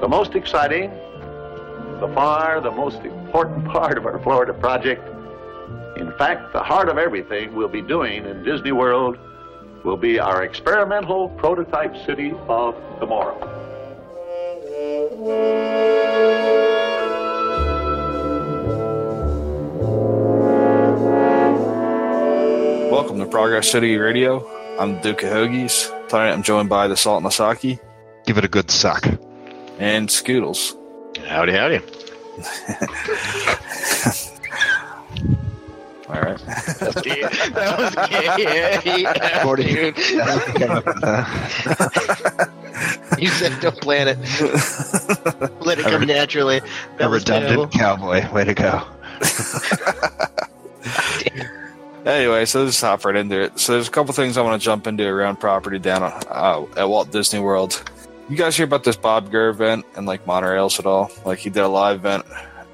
The most exciting, the far the most important part of our Florida project, in fact, the heart of everything we'll be doing in Disney World will be our experimental prototype city of tomorrow. Welcome to Progress City Radio. I'm Duke of Hoagies. Tonight I'm joined by the Sultan of Saki Give it a good suck. And Scoodles. Howdy, howdy. All right. that was gay. Yeah, Forty. You said don't plan it. Let it come naturally. A That was redundant cowboy. Way to go. Anyway, so let's hop right into it. So there's a couple things I want to jump into around property down uh, at Walt Disney World. You guys hear about this Bob Gurr event and like monorails at all? Like he did a live event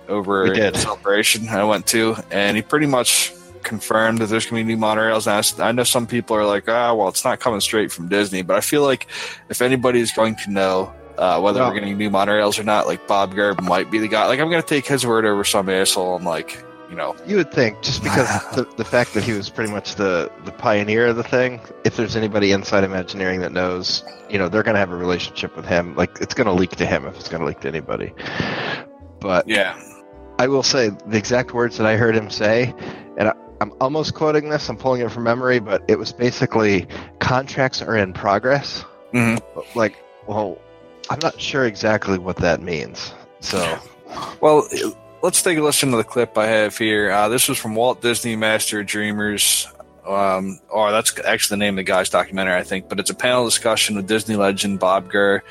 over a celebration I went to, and he pretty much confirmed that there's going to be new monorails. And I know some people are like, ah, well, it's not coming straight from Disney, but I feel like if anybody's going to know uh, whether Well- we're getting new monorails or not, like Bob Gurr might be the guy. Like I'm going to take his word over some asshole and like, you know, You would think just because the, the fact that he was pretty much the the pioneer of the thing. If there's anybody inside Imagineering that knows, you know, they're going to have a relationship with him. Like it's going to leak to him if it's going to leak to anybody. But yeah. I will say the exact words that I heard him say, and I, I'm almost quoting this. I'm pulling it from memory, but it was basically contracts are in progress. Mhm. Like, well, I'm not sure exactly what that means. So Well, let's take a listen to the clip I have here. Uh, this was from Walt Disney Master Dreamers. Um, or that's actually the name of the guy's documentary, I think. But it's a panel discussion with Disney legend Bob Gurr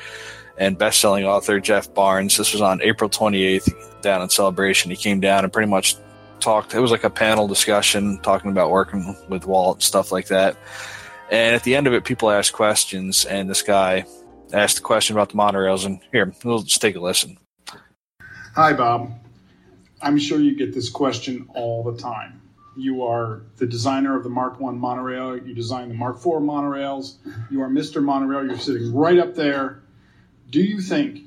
and best-selling author Jeff Barnes. This was on April 28th down in Celebration. He came down and pretty much talked. It was like a panel discussion talking about working with Walt and stuff like that. And at the end of it, people asked questions, and this guy asked a question about the monorails. And here, we'll just take a listen. Hi, Bob. I'm sure you get this question all the time. You are the designer of the Mark One monorail. You design the Mark Four monorails. You are Mr. Monorail. You're sitting right up there. Do you think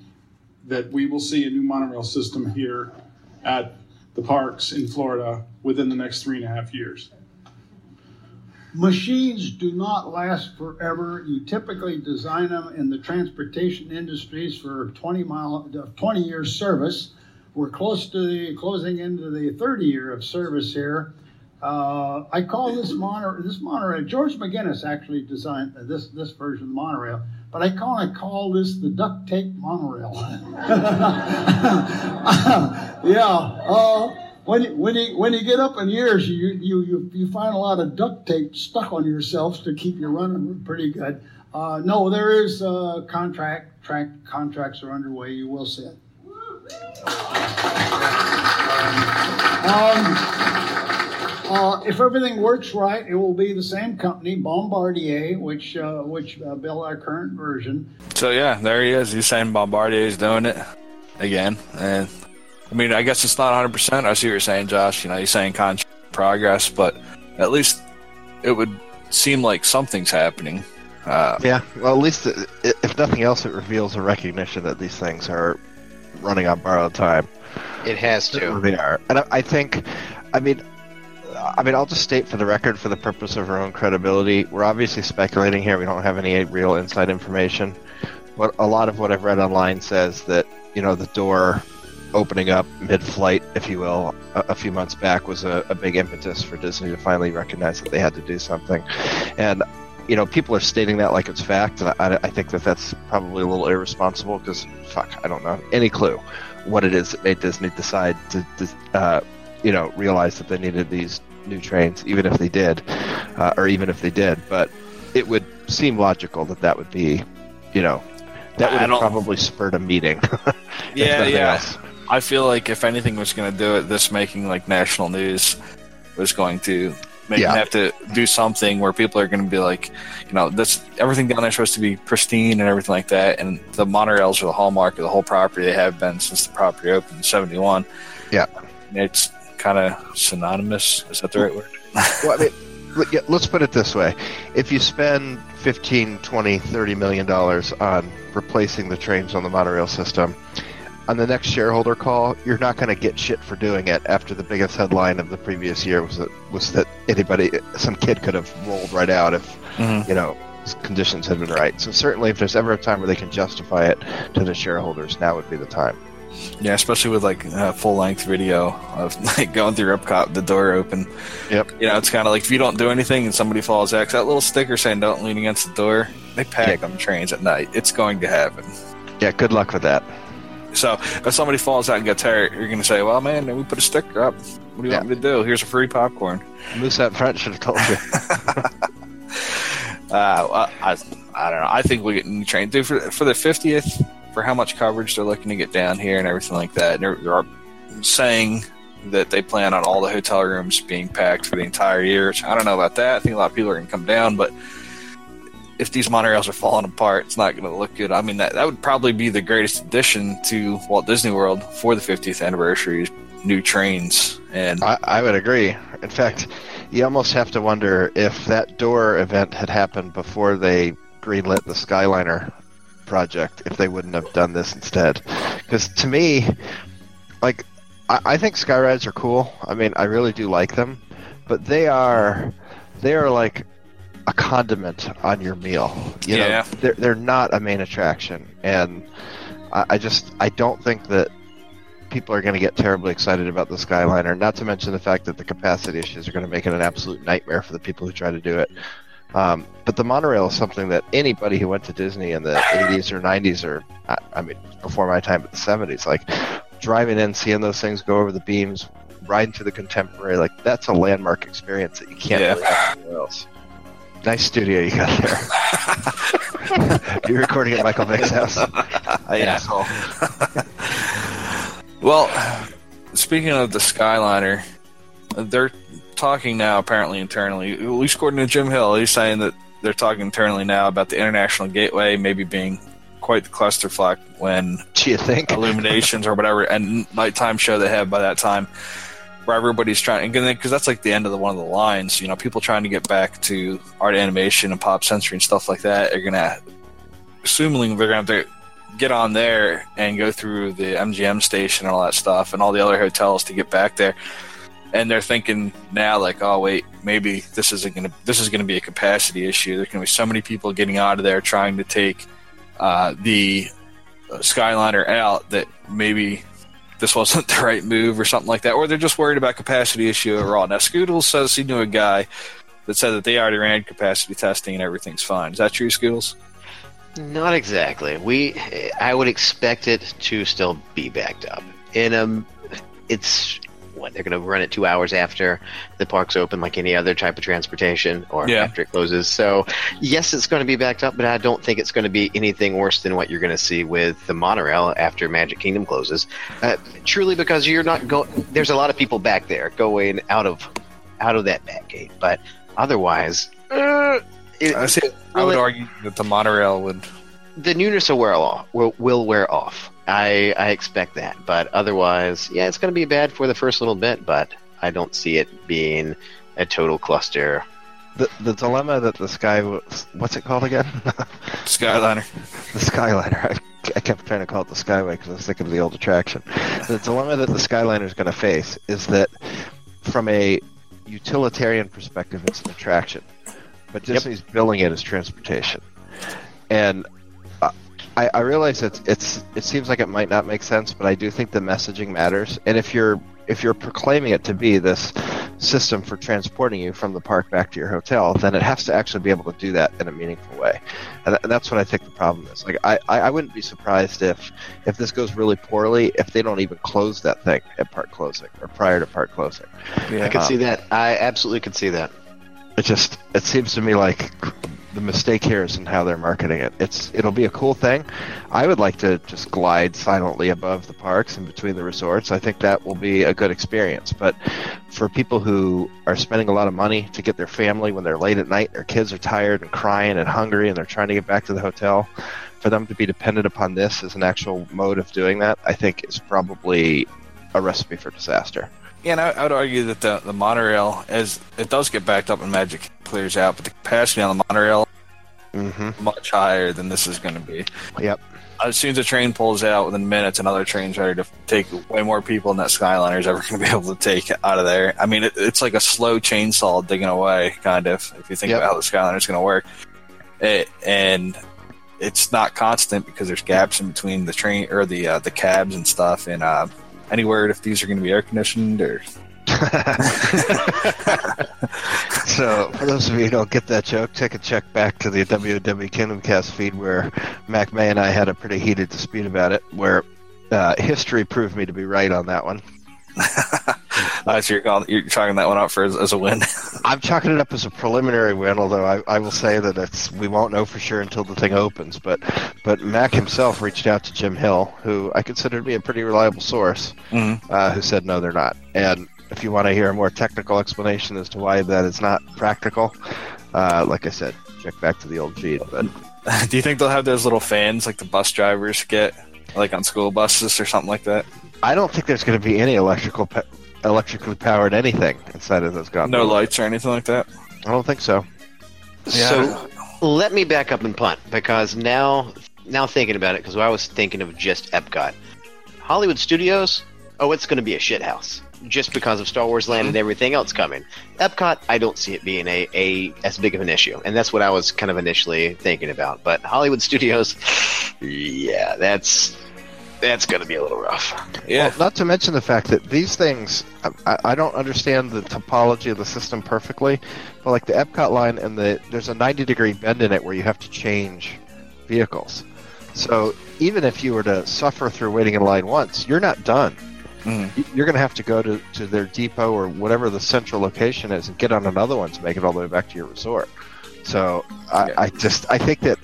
that we will see a new monorail system here at the parks in Florida within the next three and a half years? Machines do not last forever. You typically design them in the transportation industries for 20 mile, uh, 20 years service. We're close to the closing into the 30 year of service here. Uh, I call this monorail, this monorail, George McGinnis actually designed this, this version of the monorail, but I kind of call this the duct tape monorail. yeah. Uh, when you, when you when you get up in years, you you you, you find a lot of duct tape stuck on yourselves to keep you running pretty good. Uh, no, there is uh, contract track contracts are underway. You will see it. Um, uh, if everything works right, it will be the same company, Bombardier, which uh, which uh, built our current version. So yeah, there he is. He's saying Bombardier is doing it again, and I mean, I guess it's not 100. percent I see what you're saying, Josh. You know, he's saying contract progress, but at least it would seem like something's happening. Uh, yeah, well, at least uh, i if nothing else, it reveals a recognition that these things are running on borrowed time. It has to. They uh, are, and I, I think, I mean, I mean, I'll just state for the record, for the purpose of our own credibility, we're obviously speculating here. We don't have any real inside information, but a lot of what I've read online says that you know the door opening up mid-flight, if you will, a, a few months back was a, a big impetus for Disney to finally recognize that they had to do something, and you know, people are stating that like it's fact, and I, I think that that's probably a little irresponsible because, fuck, I don't know any clue what it is that made Disney decide to, to uh, you know, realize that they needed these new trains, even if they did, uh, or even if they did. But it would seem logical that that would be, you know, that would have probably spurred a meeting. yeah, yeah. else. I feel like if anything was going to do it, this making like national news was going to make Yeah. have to do something where people are going to be like, you know, this everything down there is supposed to be pristine and everything like that. And the monorails are the hallmark of the whole property. They have been since the property opened in '71. Yeah. it's kind of synonymous. Is that the right word? Well, I mean, let's put it this way if you spend 15 20 30 million dollars on replacing the trains on the monorail system on the next shareholder call you're not going to get shit for doing it after the biggest headline of the previous year was that was that anybody some kid could have rolled right out if Mhm. you know conditions had been right so certainly if there's ever a time where they can justify it to the shareholders now would be the time Yeah, especially with like a full length video of like going through Epcot, the door open. Yep. You know, it's kind of like if you don't do anything and somebody falls out, that little sticker saying "Don't lean against the door." They pack Yeah. on trains at night. It's going to happen. yeah good luck with that So if somebody falls out and gets hurt, you're going to say, "Well, man, we put a sticker up. What do you Yeah. want me to do? Here's a free popcorn." moose out front should have told you Uh, I, I, I don't know. I think we get new train dude for for the fiftieth for how much coverage they're looking to get down here and everything like that. They're, they're saying that they plan on all the hotel rooms being packed for the entire year. Which I don't know about that. I think a lot of people are going to come down, but if these monorails are falling apart, it's not going to look good. I mean, that that would probably be the greatest addition to Walt Disney World for the 50th anniversary. New trains and I, I would agree. In fact, you almost have to wonder if that door event had happened before they greenlit the Skyliner project, if they wouldn't have done this instead. Because to me, like, I, I think skyrides are cool. I mean, I really do like them, but they are they are like a condiment on your meal. You Yeah. know, they're they're not a main attraction, and I, I just I don't think that people are going to get terribly excited about the Skyliner. Not to mention the fact that the capacity issues are going to make it an absolute nightmare for the people who try to do it. Um, but the monorail is something that anybody who went to Disney in the 80s or 90s or I, I mean before my time at the 70s, like driving in, seeing those things go over the beams, riding through the contemporary, like that's a landmark experience that you can't Yeah. really have anywhere else. Nice studio you got there. You're recording at Michael Vick's house. yeah. Well, speaking of the Skyliner, they're talking now apparently internally. At least according to Jim Hill, he's saying that they're talking internally now about the International Gateway maybe being quite the clusterfuck when Do you think? illuminations or whatever and nighttime show they have by that time where everybody's trying and because that's like the end of the one of the lines you know people trying to get back to art animation and Pop Century and stuff like that are gonna assuming they're gonna have to get on there and go through the mgm station and all that stuff and all the other hotels to get back there. And they're thinking now like oh wait maybe this isn't gonna this is gonna be a capacity issue. There's gonna be so many people getting out of there trying to take uh, the Skyliner out that maybe this wasn't the right move or something like that, or they're just worried about capacity issue overall. Now, Scoodles says he knew a guy that said that they already ran capacity testing and everything's fine. Is that true, Scoodles? Not exactly. We, I would expect it to still be backed up. In um, it's what they're going to run it two hours after the park's open, like any other type of transportation, or Yeah. after it closes. So, yes, it's going to be backed up, but I don't think it's going to be anything worse than what you're going to see with the monorail after Magic Kingdom closes. Uh, truly, because you're not going. There's a lot of people back there going out of out of that back gate, but otherwise. Uh, it- I, I would it- argue that the monorail would. the newness will wear off. Will, will wear off. I I expect that, but otherwise, yeah, it's going to be bad for the first little bit, but I don't see it being a total cluster. The, the dilemma that the sky what's it called again? Skyliner. the Skyliner. I, I kept trying to call it the Skyway because I was thinking of the old attraction. The dilemma that the Skyliner is going to face is that, from a utilitarian perspective, it's an attraction, but Disney's billing it as transportation, and. I, I realize it's it's it seems like it might not make sense, but I do think the messaging matters. And if you're if you're proclaiming it to be this system for transporting you from the park back to your hotel, then it has to actually be able to do that in a meaningful way. And, th- and that's what I think the problem is. Like, I, I, I wouldn't be surprised if if this goes really poorly, if they don't even close that thing at park closing or prior to park closing. Yeah. I could Uh, see that. I absolutely could see that. It just it seems to me like the mistake here is in how they're marketing it. It's it'll be a cool thing. I would like to just glide silently above the parks and between the resorts. I think that will be a good experience. But for people who are spending a lot of money to get their family when they're late at night, their kids are tired and crying and hungry and they're trying to get back to the hotel, for them to be dependent upon this as an actual mode of doing that, I think is probably a recipe for disaster. Yeah, and I, I would argue that the, the monorail, as it does get backed up and Magic clears out, but the capacity on the monorail Mm-hmm. much higher than this is going to be. Yep. As soon as the train pulls out, within minutes, another train's ready to take way more people than that Skyliner is ever going to be able to take out of there. I mean, it, it's like a slow chainsaw digging away, kind of, if you think Yep. about how the Skyliner is going to work. It, and it's not constant because there's gaps in between the train or the uh, the cabs and stuff. And uh, any word if these are going to be air conditioned or so, for those of you who don't get that joke, take a check back to the WW Kingdom Cast feed where Mac May and I had a pretty heated dispute about it, where uh, history proved me to be right on that one. uh, so you're calling, you're chalking that one up for as, as a win. I'm chalking it up as a preliminary win, although I, I will say that it's we won't know for sure until the thing opens. But but Mac himself reached out to Jim Hill, who I consider to be a pretty reliable source, Mhm. uh, who said no, they're not. And if you want to hear a more technical explanation as to why that is not practical, uh, like I said, check back to the old feed. But Do you think they'll have those little fans like the bus drivers get, like on school buses or something like that? I don't think there's going to be any electrical pa- electrically powered anything inside of those gondolas. No lights or anything like that? I don't think so. So let me back up and punt because now, now thinking about it, because I was thinking of just Epcot, Hollywood Studios. Oh, it's going to be a shit house just because of Star Wars Land and mm-hmm. everything else coming. Epcot, I don't see it being a, a as big of an issue, and that's what I was kind of initially thinking about. But Hollywood Studios, yeah, that's that's going to be a little rough. Yeah. Well, not to mention the fact that these things, I, I don't understand the topology of the system perfectly, but like the Epcot line and the there's a 90 degree bend in it where you have to change vehicles. So even if you were to suffer through waiting in line once, you're not done. Mhm. You're going to have to go to, to their depot or whatever the central location is and get on another one to make it all the way back to your resort. So I, Yeah. I just I think that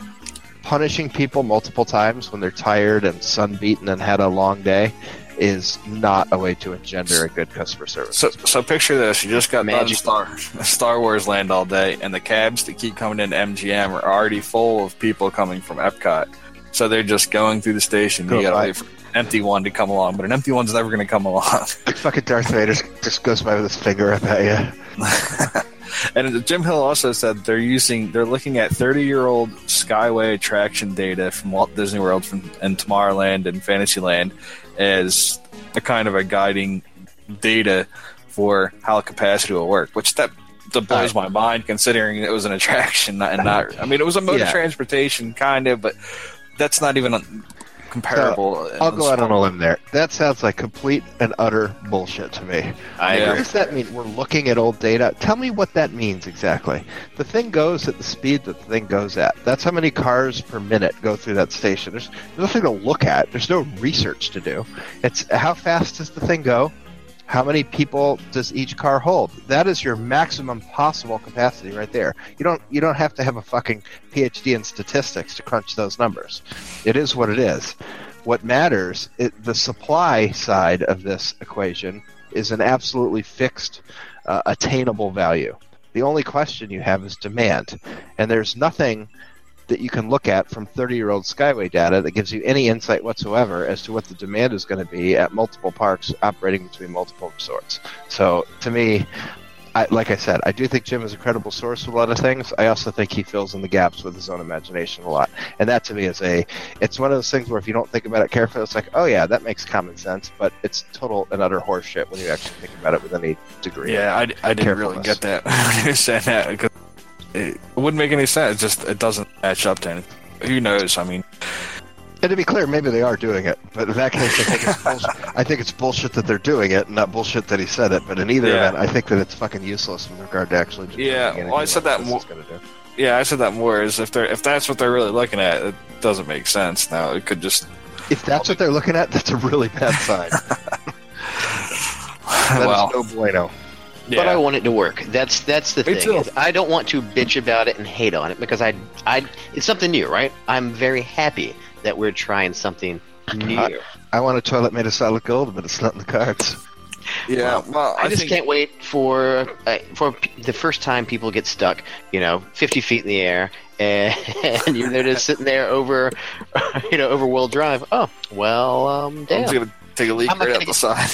punishing people multiple times when they're tired and sunbeaten and had a long day is not a way to engender a good customer service. So, so picture this: you just got Magic. done Star Star Wars Land all day, and the cabs that keep coming into MGM are already full of people coming from Epcot. So they're just going through the station. Go you gotta wait for an empty one to come along, but an empty one's never going to come along. Fucking Darth Vader just goes by with his finger up at you. and Jim Hill also said they're using they're looking at 30 year old Skyway attraction data from Walt Disney World from, and Tomorrowland and Fantasyland as a kind of a guiding data for how capacity will work, which that that blows uh, my mind considering it was an attraction and not I mean it was a mode Yeah. of transportation kind of, but that's not even comparable. I'll go out on a limb there. That sounds like complete and utter bullshit to me. I Yeah. What agree. does that mean? We're looking at old data. Tell me what that means exactly. The thing goes at the speed that the thing goes at. That's how many cars per minute go through that station. There's nothing to look at. There's no research to do. It's how fast does the thing go? How many people does each car hold? That is your maximum possible capacity right there. You don't you don't have to have a fucking PhD in statistics to crunch those numbers. It is what it is. What matters, it, the supply side of this equation is an absolutely fixed, uh, attainable value. The only question you have is demand, and there's nothing that you can look at from 30-year-old Skyway data that gives you any insight whatsoever as to what the demand is going to be at multiple parks operating between multiple resorts. So, to me, I, like I said, I do think Jim is a credible source of a lot of things. I also think he fills in the gaps with his own imagination a lot, and that to me is a. It's one of those things where if you don't think about it carefully, it's like, oh yeah, that makes common sense, but it's total and utter horseshit when you actually think about it with any degree. Yeah, I, I didn't really get that when you said that it wouldn't make any sense. It just it doesn't match up to anything. Who knows? I mean, And to be clear, maybe they are doing it, but in that case, I think it's bullshit. I think it's bullshit that they're doing it, not bullshit that he said it. But in either Yeah. event, I think that it's fucking useless with regard to actually. Yeah, well, I said that more- yeah, I said that more is if they're if that's what they're really looking at, it doesn't make sense. Now it could just If that's what they're looking at, that's a really bad sign. That is well, no bueno. Yeah, But I want it to work. That's that's the Me thing. too. I don't want to bitch about it and hate on it because I I it's something new, right? I'm very happy that we're trying something new. I- I want a toilet made of solid gold, but it's not in the cards. yeah. Well, I, just think, can't wait for uh, for p- the first time people get stuck, you know, 50 feet in the air, and, and you're just sitting there over, you know, over World Drive. Oh, well, um, I'm damn. Take a leak I'm right out the side.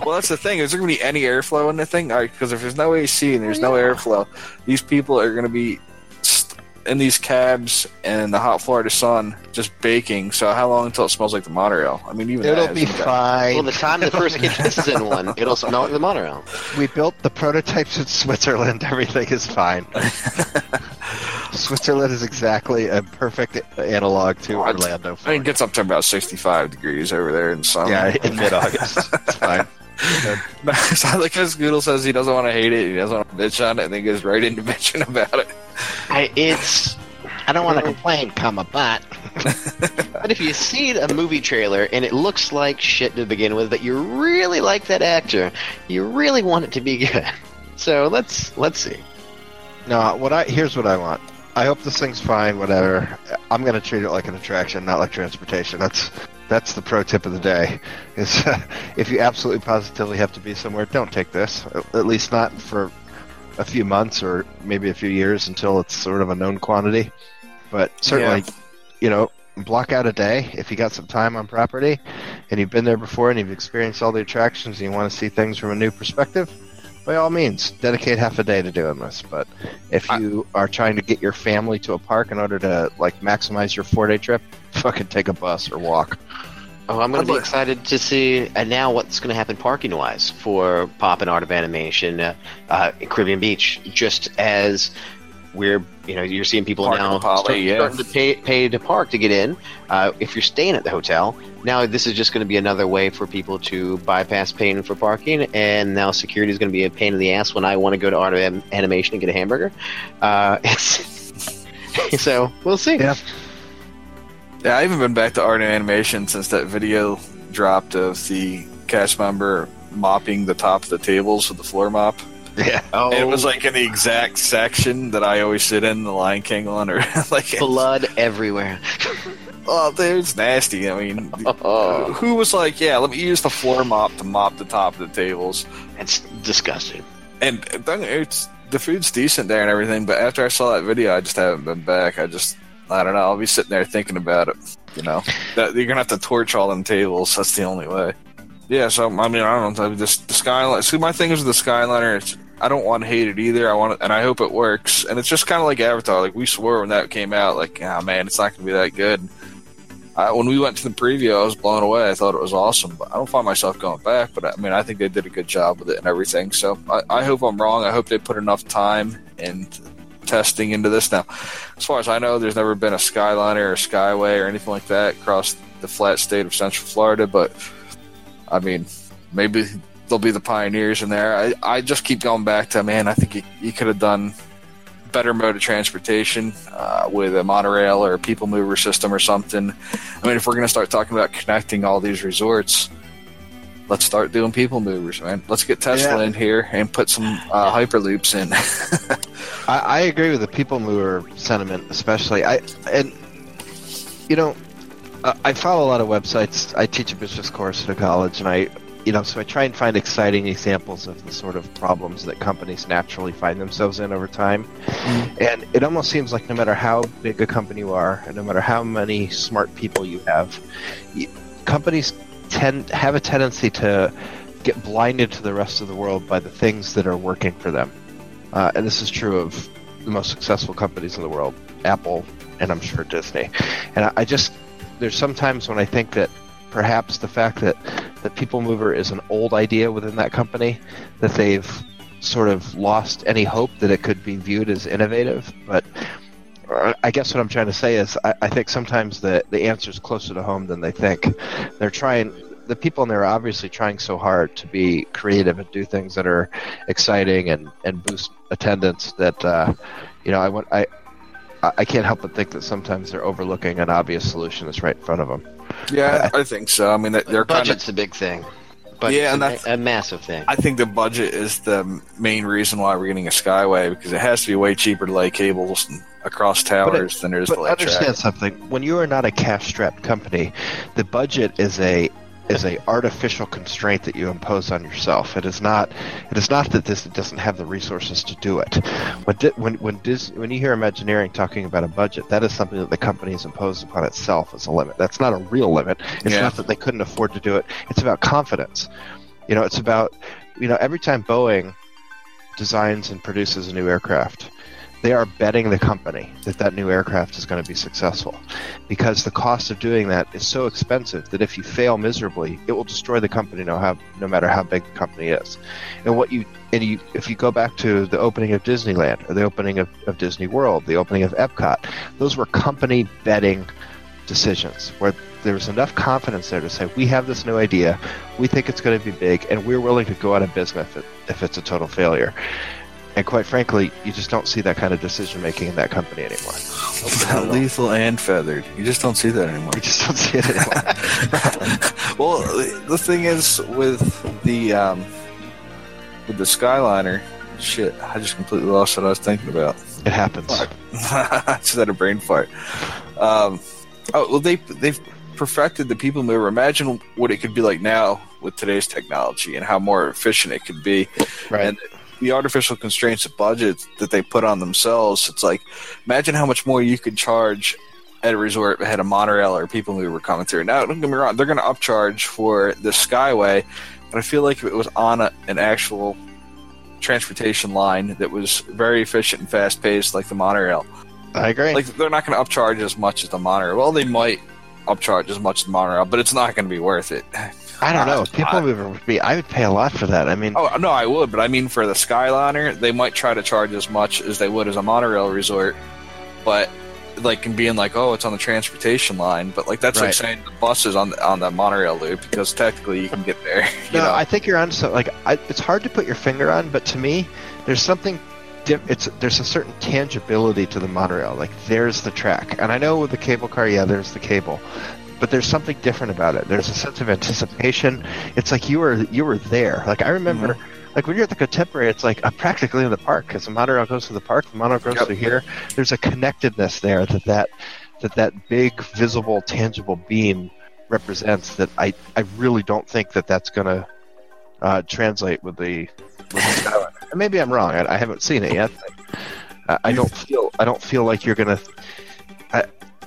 well, that's the thing. Is there going to be any airflow in the thing? Because if there's no AC and there's no oh, airflow, these people are going to be st- in these cabs and the hot Florida sun just baking. So how long until it smells like the monorail? I mean, even It'll that be fine. Well, the time the first kid pisses in one, it'll smell like the monorail. we built the prototypes in Switzerland. Everything is fine. Switzerland is exactly a perfect analog to What? Orlando. I mean, it gets up to about 65 degrees over there in the summer. yeah, in mid-August, it's fine. so like as Goodle says he doesn't want to hate it, he doesn't want to bitch on it, and then goes right into bitching about it. I, it's I don't want to complain, comma, but but if you see a movie trailer and it looks like shit to begin with, but you really like that actor, you really want it to be good. So let's let's see. no. What I here's what I want. I hope this thing's fine. Whatever. I'm gonna treat it like an attraction, not like transportation. That's that's the pro tip of the day. Is uh, if you absolutely positively have to be somewhere, don't take this. At least not for a few months or maybe a few years until it's sort of a known quantity. But certainly, you know, block out a day if you got some time on property and you've been there before and you've experienced all the attractions and you want to see things from a new perspective. By all means, dedicate half a day to doing this. But if you are trying to get your family to a park in order to like maximize your four day trip, fucking take a bus or walk. Oh, I'm going to be excited to see and now what's going to happen parking wise for Pop and Art of Animation, uh, uh, in Caribbean Beach. Just as we're, you know, you're seeing people Parking now the Poly, start- yeah. starting to pay, pay to park to get in. Uh, if you're staying at the hotel, now this is just going to be another way for people to bypass paying for parking. And now security is going to be a pain in the ass when I want to go to Art of Animation and get a hamburger. Uh, so we'll see. Yeah. Yeah, I haven't been back to art and animation since that video dropped of the cast member mopping the top of the tables with the floor mop. Yeah. Oh, it was oh. like in the exact section that I always sit in, the Lion King one, or like, blood everywhere. oh, dude, it's nasty. I mean, Oh, who was like, yeah, let me use the floor mop to mop the top of the tables? it's disgusting. And uh, it's the food's decent there and everything, but after I saw that video, I just haven't been back. I just, I don't know. I'll be sitting there thinking about it. You know, that you're gonna have to torch all them tables. That's the only way. Yeah. So I mean, I don't know. I mean, This the skyline. See, my thing is with the Skyliner. It's, I don't want to hate it either. I want it, and I hope it works. And it's just kind of like Avatar. Like we swore when that came out, like, oh man, it's not gonna be that good. I, when we went to the preview, I was blown away. I thought it was awesome, but I don't find myself going back. But I mean, I think they did a good job with it and everything. So I, I hope I'm wrong. I hope they put enough time and testing into this. Now, as far as I know, there's never been a Skyliner or a Skyway or anything like that across the flat state of Central Florida. But I mean, maybe they'll be the pioneers in there. I, I just keep going back to man. I think you, could have done better mode of transportation uh, with a monorail or a people mover system or something. I mean, if we're going to start talking about connecting all these resorts, let's start doing people movers, man. Let's get Tesla Yeah. in here and put some uh, hyperloops in. I, I agree with the people mover sentiment, especially. I and you know, I, I follow a lot of websites. I teach a business course at a college, and I, you know, so I try and find exciting examples of the sort of problems that companies naturally find themselves in over time. And it almost seems like no matter how big a company you are, and no matter how many smart people you have, companies tend have a tendency to get blinded to the rest of the world by the things that are working for them. Uh, and this is true of the most successful companies in the world, Apple, and I'm sure Disney. And I, I just there's sometimes when I think that perhaps the fact that that People Mover is an old idea within that company, that they've sort of lost any hope that it could be viewed as innovative. But I guess what I'm trying to say is I, I think sometimes the the answer is closer to home than they think. They're trying. The people in there are obviously trying so hard to be creative and do things that are exciting and, and boost attendance that uh, you know I want I I I can't help but think that sometimes they're overlooking an obvious solution that's right in front of them. yeah, I think so. I mean, they're kind of Budget's a big thing. Budget's Yeah, and a, that's- a massive thing. I think the budget is the main reason why we're getting a Skyway because it has to be way cheaper to lay cables across towers than it is to But lay understand tracks. something: when you are not a cash-strapped company, the budget is a is a artificial constraint that you impose on yourself. It is not. It is not that this doesn't have the resources to do it. When Di- when when, Dis, when you hear Imagineering talking about a budget, that is something that the company has imposed upon itself as a limit. That's not a real limit. It's Yeah. not that they couldn't afford to do it. It's about confidence. You know, it's about you know every time Boeing designs and produces a new aircraft, they are betting the company that that new aircraft is going to be successful. Because the cost of doing that is so expensive that if you fail miserably it will destroy the company no, how, no matter how big the company is. And what you and you if you go back to the opening of disneyland or the opening of, of disney world the opening of epcot those were company betting decisions where there was enough confidence there to say we have this new idea. We think it's going to be big and we're willing to go out of business if, it, if it's a total failure and quite frankly, you just don't see that kind of decision making in that company anymore. Lethal and feathered. You just don't see that anymore. You just don't see it anymore. well, the thing is with the um, with the Skyliner, shit, I just completely lost what I was thinking about. It happens. I just had a brain fart. Um, oh well, they they've perfected the people mover. Imagine what it could be like now with today's technology and how more efficient it could be. Right. And the artificial constraints of budget that they put on themselves. It's like, imagine how much more you could charge at a resort that had a monorail or people who were coming through. Now, don't get me wrong, they're going to upcharge for the Skyway, but I feel like if it was on a, an actual transportation line that was very efficient and fast paced, like the monorail, I agree. like they're not going to upcharge as much as the monorail. Well, they might upcharge as much as the monorail, but it's not going to be worth it. I don't know. People mover would be. I would pay a lot for that. I mean, Oh no, I would, but I mean for the Skyliner, they might try to charge as much as they would as a monorail resort, but like and being like, oh, it's on the transportation line, but like that's Right. like saying the bus is on the, on the monorail loop because technically you can get there. You no, know, I think you're on. So like, I, it's hard to put your finger on, but to me, there's something. It's there's a certain tangibility to the monorail. Like there's the track, and I know with the cable car, yeah, there's the cable, but there's something different about it. There's a sense of anticipation. It's like you were you were there. Like I remember. Like when you're at the Contemporary, it's like I'm practically in the park because the monorail goes to the park, the monorail goes Yep. to here. There's a connectedness there that that that that big, visible, tangible beam represents. That I I really don't think that that's gonna uh, translate with the. With the And maybe I'm wrong. I, I haven't seen it yet. I, I don't feel I don't feel like you're gonna.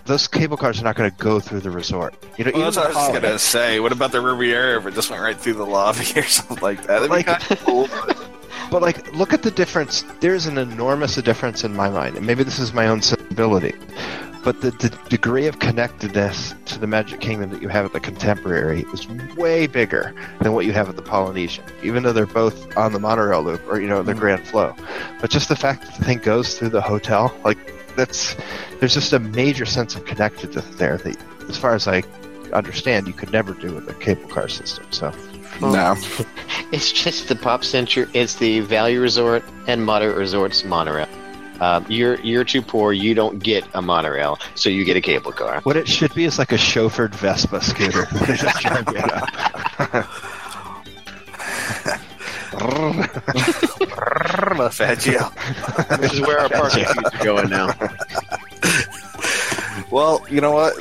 Those cable cars are not going to go through the resort. You know, well, even that's what I was Holiday- gonna say. What about the Riviera if it just went right through the lobby or something like that? That'd be kinda cool. But like, look at the difference. There's an enormous difference in my mind, and maybe this is my own sensibility. But the, the degree of connectedness to the Magic Kingdom that you have at the Contemporary is way bigger than what you have at the Polynesian, even though they're both on the monorail loop or you know the hmm. Grand Flo. But just the fact that the thing goes through the hotel, like that's there's just a major sense of connectedness there that, as far as I understand, you could never do with a cable car system. So no, It's just the Pop Center. It's the Value Resort and Moderate Resorts monorail. Um, you're you're too poor. You don't get a monorail, so you get a cable car. What it should be is like a chauffeured Vespa scooter. They just drive you up. This is where our parking seats are going now. Well, you know what?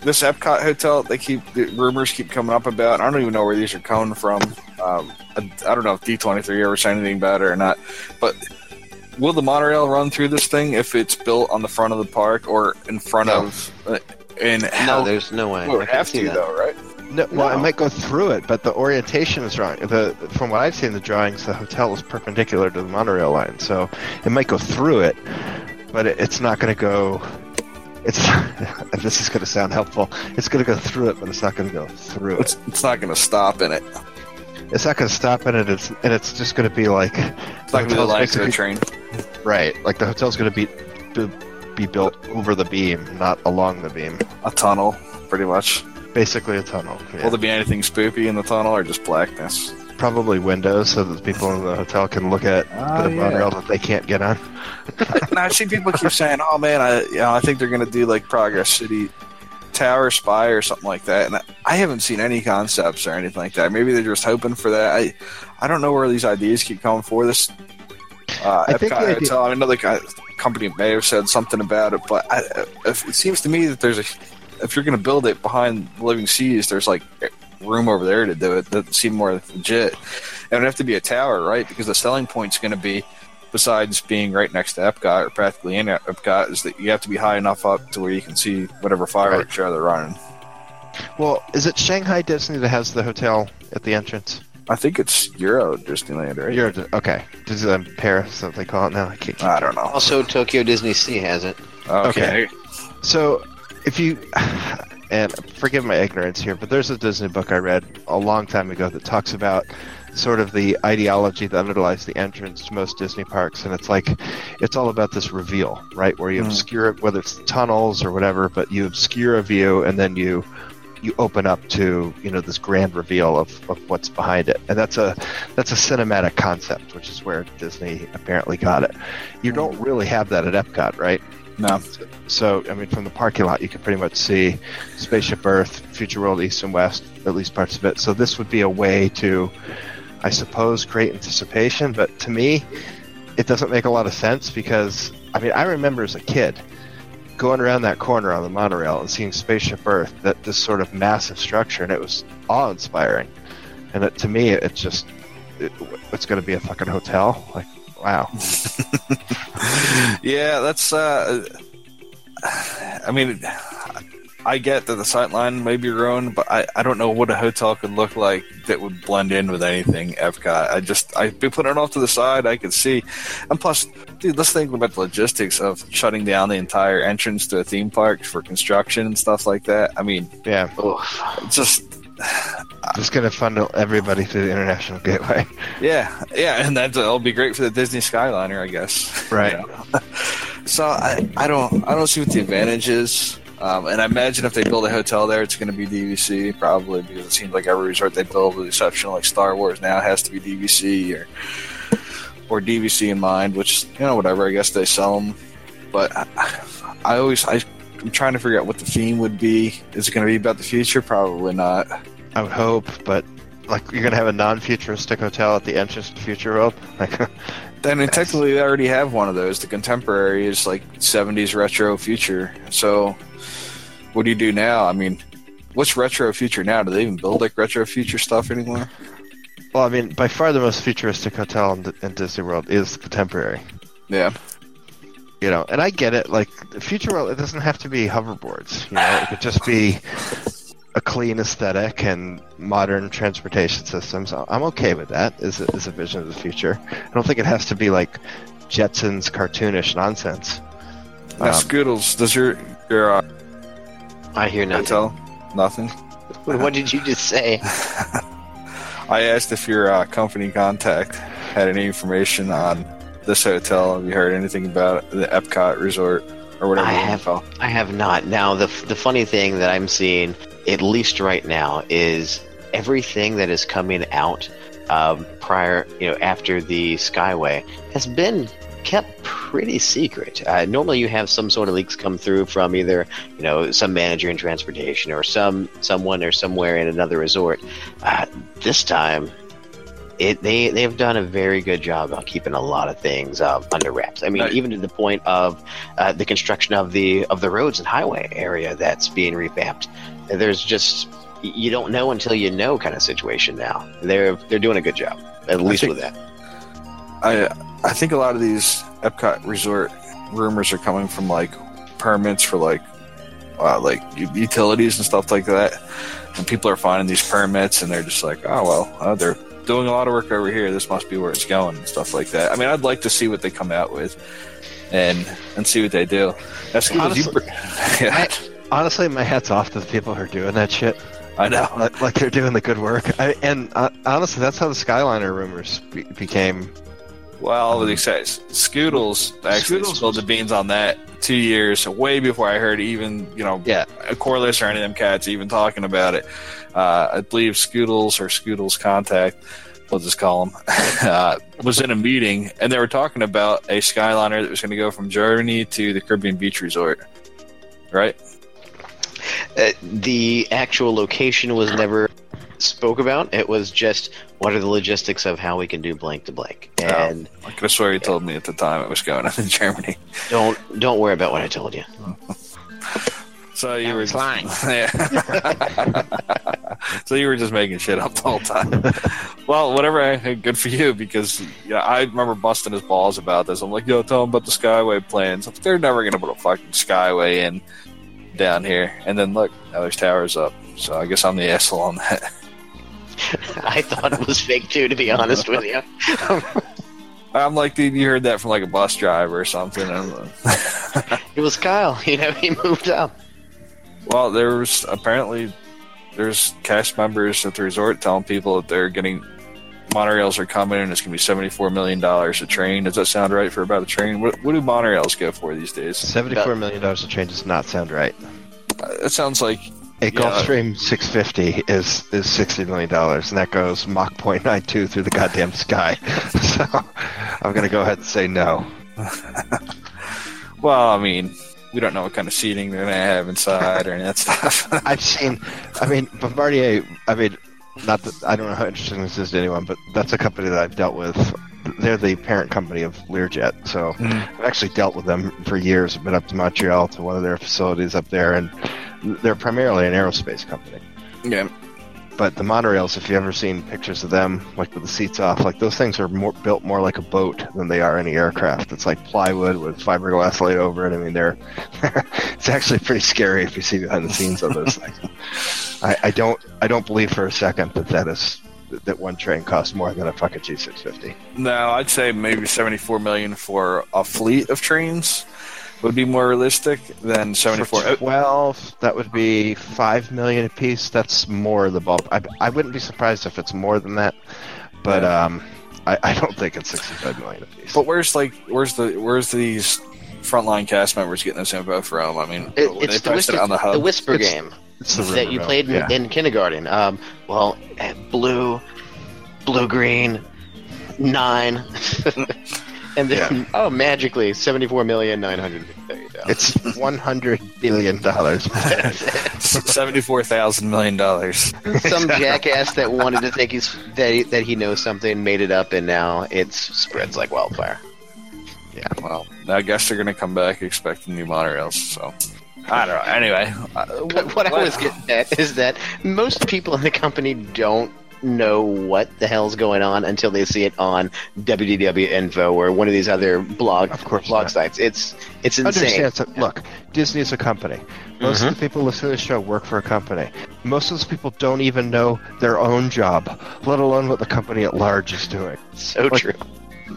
This Epcot hotel, they keep the rumors keep coming up about. I don't even know where these are coming from. Um, I, I don't know if D twenty three ever said anything about it or not. But will the monorail run through this thing if it's built on the front of the park or in front No. of? Uh, and how? No, there's no way. well, it would have to that. though, right? No, well, it might go through it, but the orientation is wrong. The from what I've seen in the drawings, the hotel is perpendicular to the monorail line, so it might go through it, but it, it's not going to go. It's if this is going to sound helpful. It's going to go through it, but it's not going to go through it. It's it's not going to stop in it. It's not going to stop in it. It's and it's just going to be like It's not going to be the hotel's length of the train. right. Like the hotel's going to be be, be built over the beam, not along the beam. A tunnel, pretty much. Basically a tunnel. yeah. Will there be anything spooky in the tunnel or just blackness? Probably windows so that the people in the hotel can look at Ah, the yeah. monorail that they can't get on. now I see people keep saying, "Oh man, I you know I think they're going to do like Progress City Tower Spy or something like that." And I, I haven't seen any concepts or anything like that. Maybe they're just hoping for that. I I don't know where these ideas keep coming for this. Uh, I think Epcot the idea- Hotel. I mean, another guy, company may have said something about it, but I, if, it seems to me that there's a if you're going to build it behind the Living Seas, there's like room over there to do it. That seem more legit. It would have to be a tower, right? Because the selling point's going to be besides being right next to Epcot or practically in Epcot, is that you have to be high enough up to where you can see whatever fireworks show they're running. Well, is it Shanghai Disney that has the hotel at the entrance? I think it's Euro Disneyland, right? You're okay. Disneyland um, Paris, what they call it now. I can't, I don't know. Also, Tokyo Disney Sea has it. Okay. So, if you and forgive my ignorance here, but there's a Disney book I read a long time ago that talks about sort of the ideology that underlies the entrance to most Disney parks, and it's like it's all about this reveal, right? Where you Mm. obscure it, whether it's tunnels or whatever, but you obscure a view and then you you open up to you know this grand reveal of, of what's behind it, and that's a that's a cinematic concept, which is where Disney apparently got it. You don't really have that at Epcot, right? No. So, I mean, from the parking lot, you can pretty much see Spaceship Earth, Future World, East and West, at least parts of it. So, this would be a way to, I suppose, create anticipation. But to me, it doesn't make a lot of sense because, I mean, I remember as a kid going around that corner on the monorail and seeing Spaceship Earth, that this sort of massive structure, and it was awe inspiring. And it, to me, it's just, it, it's going to be a fucking hotel. Like, wow. yeah, that's. uh I mean, I get that the sightline may be ruined, but I, I don't know what a hotel could look like that would blend in with anything Epcot. I just I'd be putting it off to the side. I could see, and plus, dude, let's think about the logistics of shutting down the entire entrance to a theme park for construction and stuff like that. I mean, Yeah. it's just Just going to funnel everybody through the International Gateway. yeah, yeah, and that'll be great for the Disney Skyliner, I guess. Right. You know? so I, I don't I don't see what the advantage is. Um, and I imagine if they build a hotel there, it's going to be DVC probably because it seems like every resort they build, with the exception like Star Wars, now has to be DVC or or DVC in mind. Which you know whatever, I guess they sell them. But I, I always I, I'm trying to figure out what the theme would be. Is it going to be about the future? Probably not. I would hope, but like you're gonna have a non-futuristic hotel at the entrance to Future World. Like, I mean, technically, they already have one of those. The contemporary is like 70s retro future. So, what do you do now? I mean, what's retro future now? Do they even build like retro future stuff anymore? well, I mean, by far the most futuristic hotel in, in Disney World is Contemporary. Yeah. You know, and I get it. Like Future World, it doesn't have to be hoverboards. You know, it could just be a clean aesthetic and modern transportation systems. I'm okay with that. As a, as a vision of the future, I don't think it has to be like Jetsons cartoonish nonsense. Now, Um, Scoodles, does your your uh, I hear nothing. hotel nothing? What did you just say? I asked if your uh, company contact had any information on this hotel. Have you heard anything about the Epcot Resort or whatever? I have-? I have not. Now, the the funny thing that I'm seeing, at least right now, is everything that is coming out um, prior, you know, after the Skyway has been kept pretty secret. Uh, normally, you have some sort of leaks come through from either, you know, some manager in transportation or some someone or somewhere in another resort. Uh, this time. It, they they've done a very good job on keeping a lot of things uh, under wraps. I mean, Right. even to the point of uh, the construction of the of the roads and highway area that's being revamped. There's just you don't know until you know kind of situation now. They're they're doing a good job at least think- with that. I I think a lot of these Epcot resort rumors are coming from like permits for like uh, like utilities and stuff like that, and people are finding these permits and they're just like, oh well, uh, they're doing a lot of work over here. This must be where it's going and stuff like that. I mean, I'd like to see what they come out with and and see what they do. That's. Honestly- yeah, I, honestly, my hat's off to the people who are doing that shit. I know. Like, like they're doing the good work. I, and uh, honestly, that's how the Skyliner rumors be- became. Well, the exception, Scoodles actually Scoodles spilled the beans on that two years, way before I heard even you know Yeah. a Corliss or any of them cats even talking about it. Uh, I believe Scoodles or Scoodles Contact, we'll just call them, uh, was in a meeting and they were talking about a Skyliner that was going to go from Germany to the Caribbean Beach Resort. Right? Uh, the actual location was never spoke about. It was just what are the logistics of how we can do blank to blank. And I could have sworn you told me at the time it was going on in Germany. don't don't worry about what I told you. So you were lying. Yeah. so you were just making shit up the whole time. well, whatever. Good for you because yeah, I remember busting his balls about this. I'm like, yo, tell him about the Skyway plans. They're never gonna put a fucking Skyway in down here. And then look, now there's towers up. So I guess I'm the asshole on that. I thought it was fake too, to be honest with you. I'm like, dude, you heard that from like a bus driver or something. it was Kyle. You know, he moved up. Well, there was apparently there's cast members at the resort telling people that they're getting monorails are coming and it's going to be 74 million dollars a train. Does that sound right for about a train? What, what do monorails go for these days? Seventy-four million dollars a train does not sound right. Uh, That sounds like A Yeah. Gulfstream 650 is is sixty million dollars, and that goes Mach 0.92 through the goddamn sky. so I'm gonna go ahead and say no. well, I mean, we don't know what kind of seating they're going to have inside or any of that stuff. I've seen. I mean, Bombardier. I mean, not that I don't know how interesting this is to anyone, but that's a company that I've dealt with. They're the parent company of Learjet, so mm-hmm. I've actually dealt with them for years. I've been up to Montreal to one of their facilities up there, and they're primarily an aerospace company. yeah. But the monorails, if you've ever seen pictures of them, like with the seats off, like those things are more built more like a boat than they are any aircraft. It's like plywood with fiberglass laid over it. I mean, they're it's actually pretty scary if you see behind the scenes of those things. I, I don't I don't believe for a second that that is that one train costs more than a fucking G six fifty. No, I'd say maybe 74 million for a fleet of trains would be more realistic than 74. For twelve, that would be five million a piece. That's more the bulk. I, I wouldn't be surprised if it's more than that, but um, I, I don't think it's sixty-five million a piece. But where's like where's the where's these frontline cast members getting this info from? I mean, It, it's they the, whisper, it on the hub. the whisper It's- game It's the that you played in, yeah. in kindergarten. Um, well, eh, blue, blue green, nine, and then oh, magically seventy-four million nine hundred fifty thousand. It's one hundred billion dollars. Seventy-four thousand million dollars. Some jackass that wanted to think he's that he, that he knows something made it up, and now it spreads like wildfire. Yeah. Well, I guess they're going to come back expecting new monorails. So I don't know. Anyway, uh, But what I was getting at is that most people in the company don't know what the hell's going on until they see it on WDW Info or one of these other blog Of course blog not. sites. It's it's insane. Understand? So, look, Disney is a company. Most of mm-hmm. the people listening to the show work for a company. Most of those people don't even know their own job, let alone what the company at large is doing. So Like- true.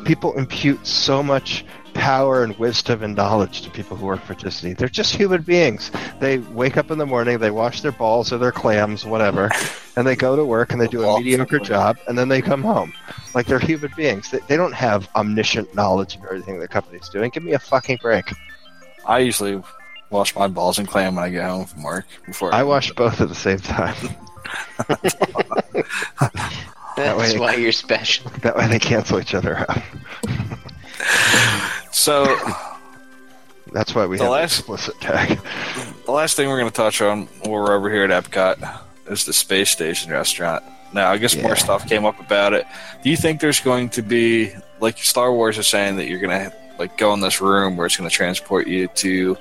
People impute so much power and wisdom and knowledge to people who work for Disney. They're just human beings. They wake up in the morning, they wash their balls or their clams, whatever, and they go to work and they do a Balls. mediocre job, and then they come home. Like they're human beings. They, they don't have omniscient knowledge of everything the company's doing. Give me a fucking break. I usually wash my balls and clam when I get home from work. Before I wash both at the same time. That's way- why you're special. That way they cancel each other out. So That's why we The have last- explicit tag. the last thing we're going to touch on while we're over here at Epcot is the space station restaurant. Now, I guess more stuff came up about it. Do you think there's going to be like Star Wars is saying that you're going to like go in this room where it's going to transport you to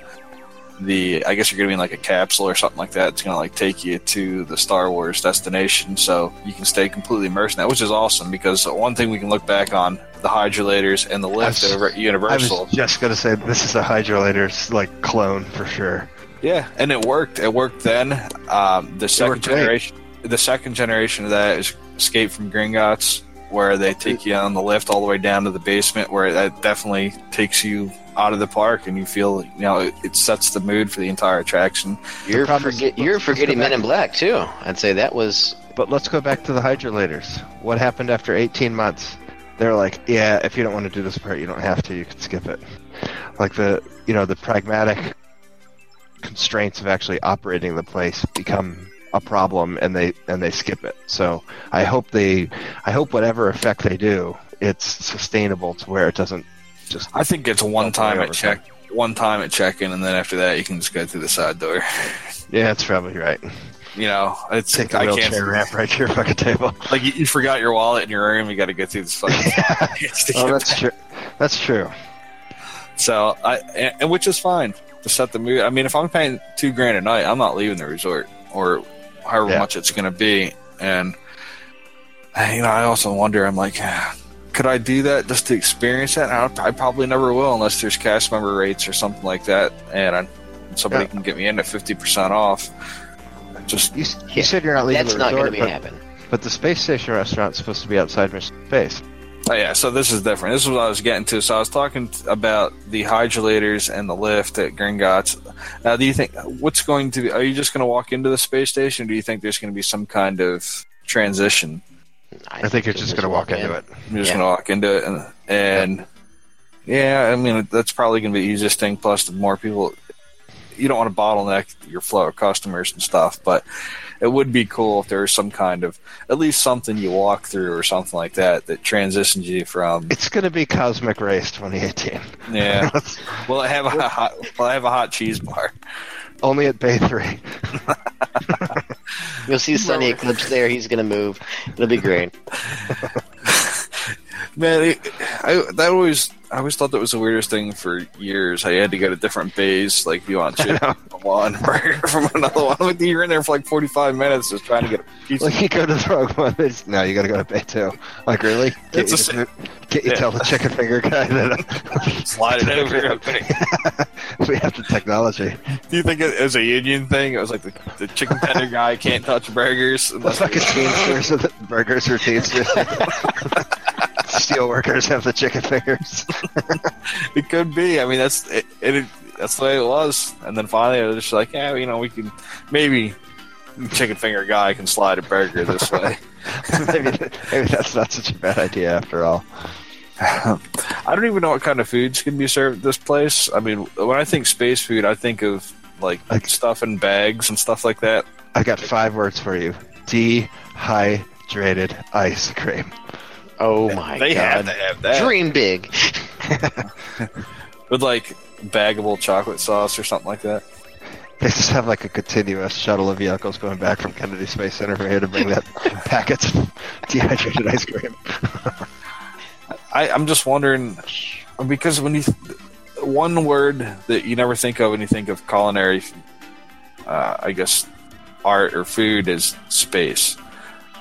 the I guess you're going to be in like a capsule or something like that. It's going to like take you to the Star Wars destination so you can stay completely immersed in that, which is awesome because one thing we can look back on the hydrolators and the lift was- over at I Universal. was just gonna say this is a hydrolator's like clone for sure. Yeah, and it worked. It worked then. Um, the second worked great. generation, the second generation of that is Escape from Gringotts, where they take you on the lift all the way down to the basement, where that definitely takes you out of the park, and you feel you know it, it sets the mood for the entire attraction. You're problem is- you're forgetting Men in Black too. I'd say that was But let's go back to the hydrolators. What happened after 18 months? They're like, yeah, if you don't want to do this part, you don't have to. You can skip it. Like the, you know, the pragmatic constraints of actually operating the place become a problem, and they and they skip it. So I hope they, I hope whatever effect they do, it's sustainable to where it doesn't just. I think it's one time at check, one time at check-in, and then after that you can just go through the side door. Yeah, that's probably right. You know, it's Take the I wheelchair can't ramp right to your fucking table. like you, you forgot your wallet in your room. You got to go through this fucking. oh, that's true. That's true. So I, and, and which is fine to set the mood. I mean, if I'm paying two grand a night, I'm not leaving the resort or however Yeah. much it's going to be. And you know, I also wonder. I'm like, could I do that just to experience that? I, I probably never will unless there's cast member rates or something like that, and I, somebody Yeah. can get me in at fifty percent off. just You, you Yeah, said you're not leaving That's the not going to be but, happening. but the space station restaurant's supposed to be outside Mission Space. Oh yeah, so this is different. This is what I was getting to. So I was talking t- about the hydrolators and the lift at Gringotts. Now, do you think what's going to? be Are you just going to walk into the space station? Or do you think there's going to be some kind of transition? I think you're just going to walk into it. You're just Yeah. going to walk into it, and, and yeah, I mean that's probably going to be the easiest thing. Plus, the more people, you don't want to bottleneck your flow of customers and stuff, but it would be cool if there was some kind of at least something you walk through or something like that that transitions you from It's going to be Cosmic Ray's 2018. yeah. Will I have a hot? Will I have a hot cheese bar? Only at Bay 3. You'll see Sonny Eclipse there. He's going to move. It'll be great. Man, it, I that always I always thought that was the weirdest thing for years. I had to go to different bays, like you want from one burger from another one. Like, you're in there for like 45 minutes just trying to get a pizza. Like you go to the wrong one. It's, no, you got to go to Bay 2. Like, really? Can't It's you, a just can't you yeah. tell the chicken finger guy that slide it over. we have the technology? Do you think it was a union thing? It was like the, the chicken tender guy can't touch burgers. The Unless fucking Teamsters burgers or Teamsters. Steel workers have the chicken fingers. It could be. I mean, that's it, it. That's the way it was. And then finally, they're just like, yeah, you know, we can maybe chicken finger guy can slide a burger this way. maybe, maybe that's not such a bad idea after all. I don't even know what kind of foods can be served at this place. I mean, when I think space food, I think of like Like- stuff in bags and stuff like that. I got five words for you: dehydrated ice cream. Oh my they have god. to have that Dream big. with like baggable chocolate sauce or something like that. They just have like a continuous shuttle of vehicles going back from Kennedy Space Center for here to bring that packets of dehydrated ice cream. I, I'm just wondering because when you one word that you never think of when you think of culinary, uh, I guess art or food is space.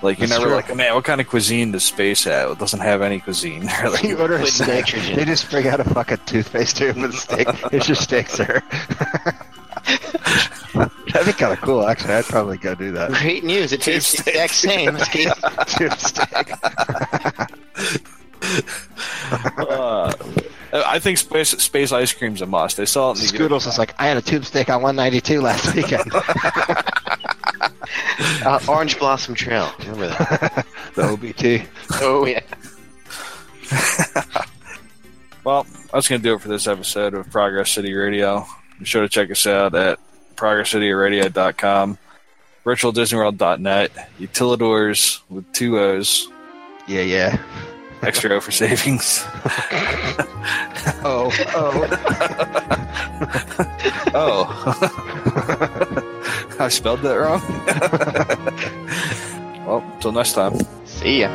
Like you're That's never true. like, man, what kind of cuisine does space have? It doesn't have any cuisine. really. You order a steak, nitrogen. they just bring out a fucking toothpaste tube with a steak. Here's your steak, sir. That'd be kind of cool, actually. I'd probably go do that. Great news. It tastes the exact same. Steve. Tube steak. Uh, I think space space ice cream's a must. They sell it in the Scoodles is like, I had a tube steak on 192 last weekend. Uh, Orange Blossom Trail. Remember that? the OBT. Oh yeah. Well, that's going to do it for this episode of Progress City Radio. Be sure to check us out at progresscityradio.com, virtualdisneyworld.net, utilidors with two O's, Yeah, yeah. extra O for savings. Oh, oh. oh. I spelled that wrong. well, until next time. See ya.